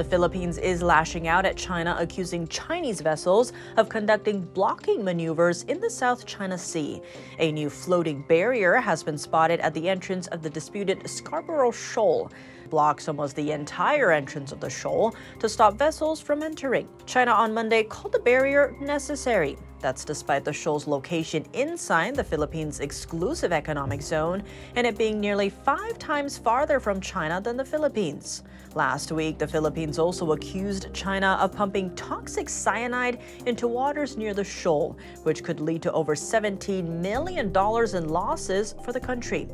The Philippines is lashing out at China, accusing Chinese vessels of conducting blocking maneuvers in the South China Sea. A new floating barrier has been spotted at the entrance of the disputed Scarborough Shoal blocks almost the entire entrance of the shoal to stop vessels from entering. China on Monday called the barrier necessary. That's despite the shoal's location inside the Philippines' exclusive economic zone and it being nearly five times farther from China than the Philippines. Last week, the Philippines also accused China of pumping toxic cyanide into waters near the shoal, which could lead to over $17 million in losses for the country.